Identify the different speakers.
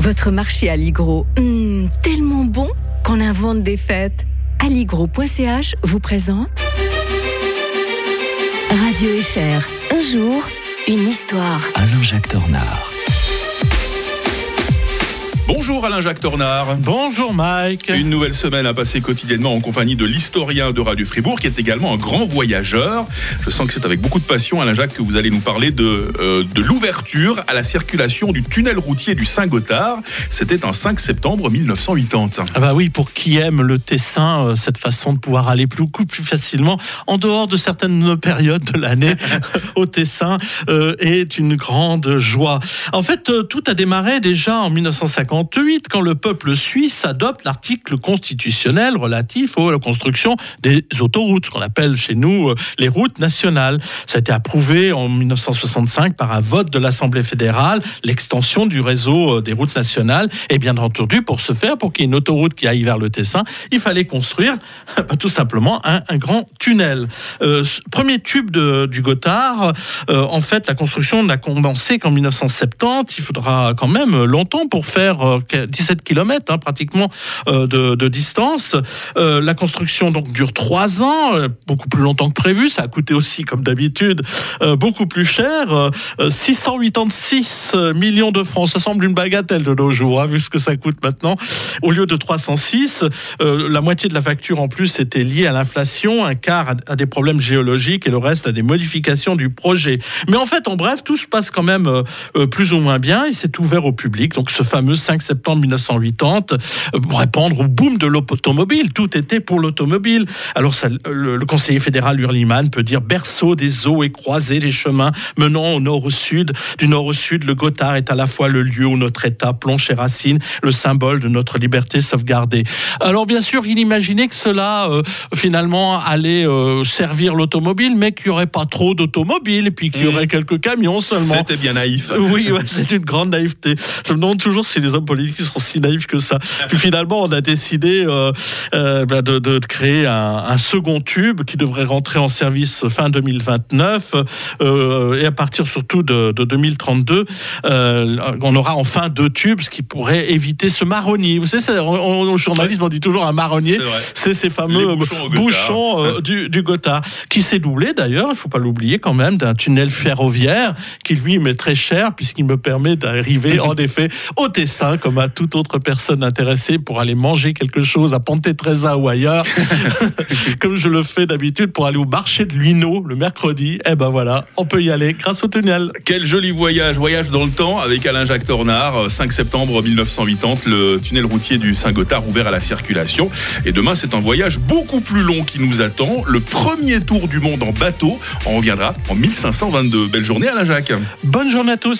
Speaker 1: Votre marché Alligro, hmm, tellement bon qu'on invente des fêtes. Alligro.ch vous présente Radio FR. Un jour, une histoire.
Speaker 2: Alain-Jacques Tornard.
Speaker 3: Bonjour Alain-Jacques Tornard.
Speaker 4: Bonjour Mike.
Speaker 3: Une nouvelle semaine à passer quotidiennement en compagnie de l'historien de Radio Fribourg qui est également un grand voyageur. Je sens que c'est avec beaucoup de passion Alain-Jacques que vous allez nous parler de, euh, de l'ouverture à la circulation du tunnel routier du Saint-Gothard. C'était un 5 septembre 1980.
Speaker 4: Ah bah oui, pour qui aime le Tessin, euh, cette façon de pouvoir aller plus, plus facilement en dehors de certaines périodes de l'année au Tessin euh, est une grande joie. En fait, tout a démarré déjà en 1950 quand le peuple suisse adopte l'article constitutionnel relatif à la construction des autoroutes, ce qu'on appelle chez nous euh, les routes nationales. Ça a été approuvé en 1965 par un vote de l'Assemblée fédérale, l'extension du réseau euh, des routes nationales. Et bien entendu, pour ce faire, pour qu'il y ait une autoroute qui aille vers le Tessin, il fallait construire bah, tout simplement un, grand tunnel. Euh, premier tube du Gothard, en fait, la construction n'a commencé qu'en 1970. Il faudra quand même longtemps pour faire 17 km hein, pratiquement euh, de, distance. Euh, la construction donc dure trois ans, euh, beaucoup plus longtemps que prévu. Ça a coûté aussi, comme d'habitude, beaucoup plus cher, 686 millions de francs. Ça semble une bagatelle de nos jours, hein, vu ce que ça coûte maintenant. Au lieu de 306, la moitié de la facture en plus était liée à l'inflation, un quart à, des problèmes géologiques et le reste à des modifications du projet. Mais en fait, en bref, tout se passe quand même plus ou moins bien et c'est ouvert au public. Donc ce fameux 5 septembre 1980 euh, pour répondre au boom de l'automobile. Tout était pour l'automobile. Alors ça, le, conseiller fédéral Hurliman peut dire berceau des eaux et croiser les chemins menant au nord au sud. Du nord au sud, le Gothard est à la fois le lieu où notre État plonge ses racines, le symbole de notre liberté sauvegardée. Alors bien sûr, il imaginait que cela euh, finalement allait euh, servir l'automobile, mais qu'il n'y aurait pas trop d'automobiles et puis qu'il y aurait mmh. quelques camions seulement.
Speaker 3: C'était bien naïf.
Speaker 4: Oui, c'est une grande naïveté. Je me demande toujours si les hommes politiques sont si naïfs que ça. Puis finalement, on a décidé euh, euh, bah, de, créer un, second tube qui devrait rentrer en service fin 2029 euh, et à partir surtout de, 2032, on aura enfin deux tubes, ce qui pourrait éviter ce marronnier. Vous savez, au journalisme, on dit toujours un marronnier. C'est ces fameux bouchons, du, du, Gotha, qui s'est doublé d'ailleurs, il ne faut pas l'oublier quand même, d'un tunnel ferroviaire qui lui m'est très cher puisqu'il me permet d'arriver en effet au Tessin comme à toute autre personne intéressée pour aller manger quelque chose à Ponte-Tresa ou ailleurs, comme je le fais d'habitude pour aller au marché de Luino le mercredi. Eh ben voilà, on peut y aller grâce au tunnel.
Speaker 3: Quel joli voyage, voyage dans le temps avec Alain-Jacques Tornard, 5 septembre 1980, le tunnel routier du Saint-Gothard ouvert à la circulation. Et demain, c'est un voyage beaucoup plus long qui nous attend, le premier tour du monde en bateau. On reviendra en 1522. Belle journée Alain-Jacques.
Speaker 4: Bonne journée à tous.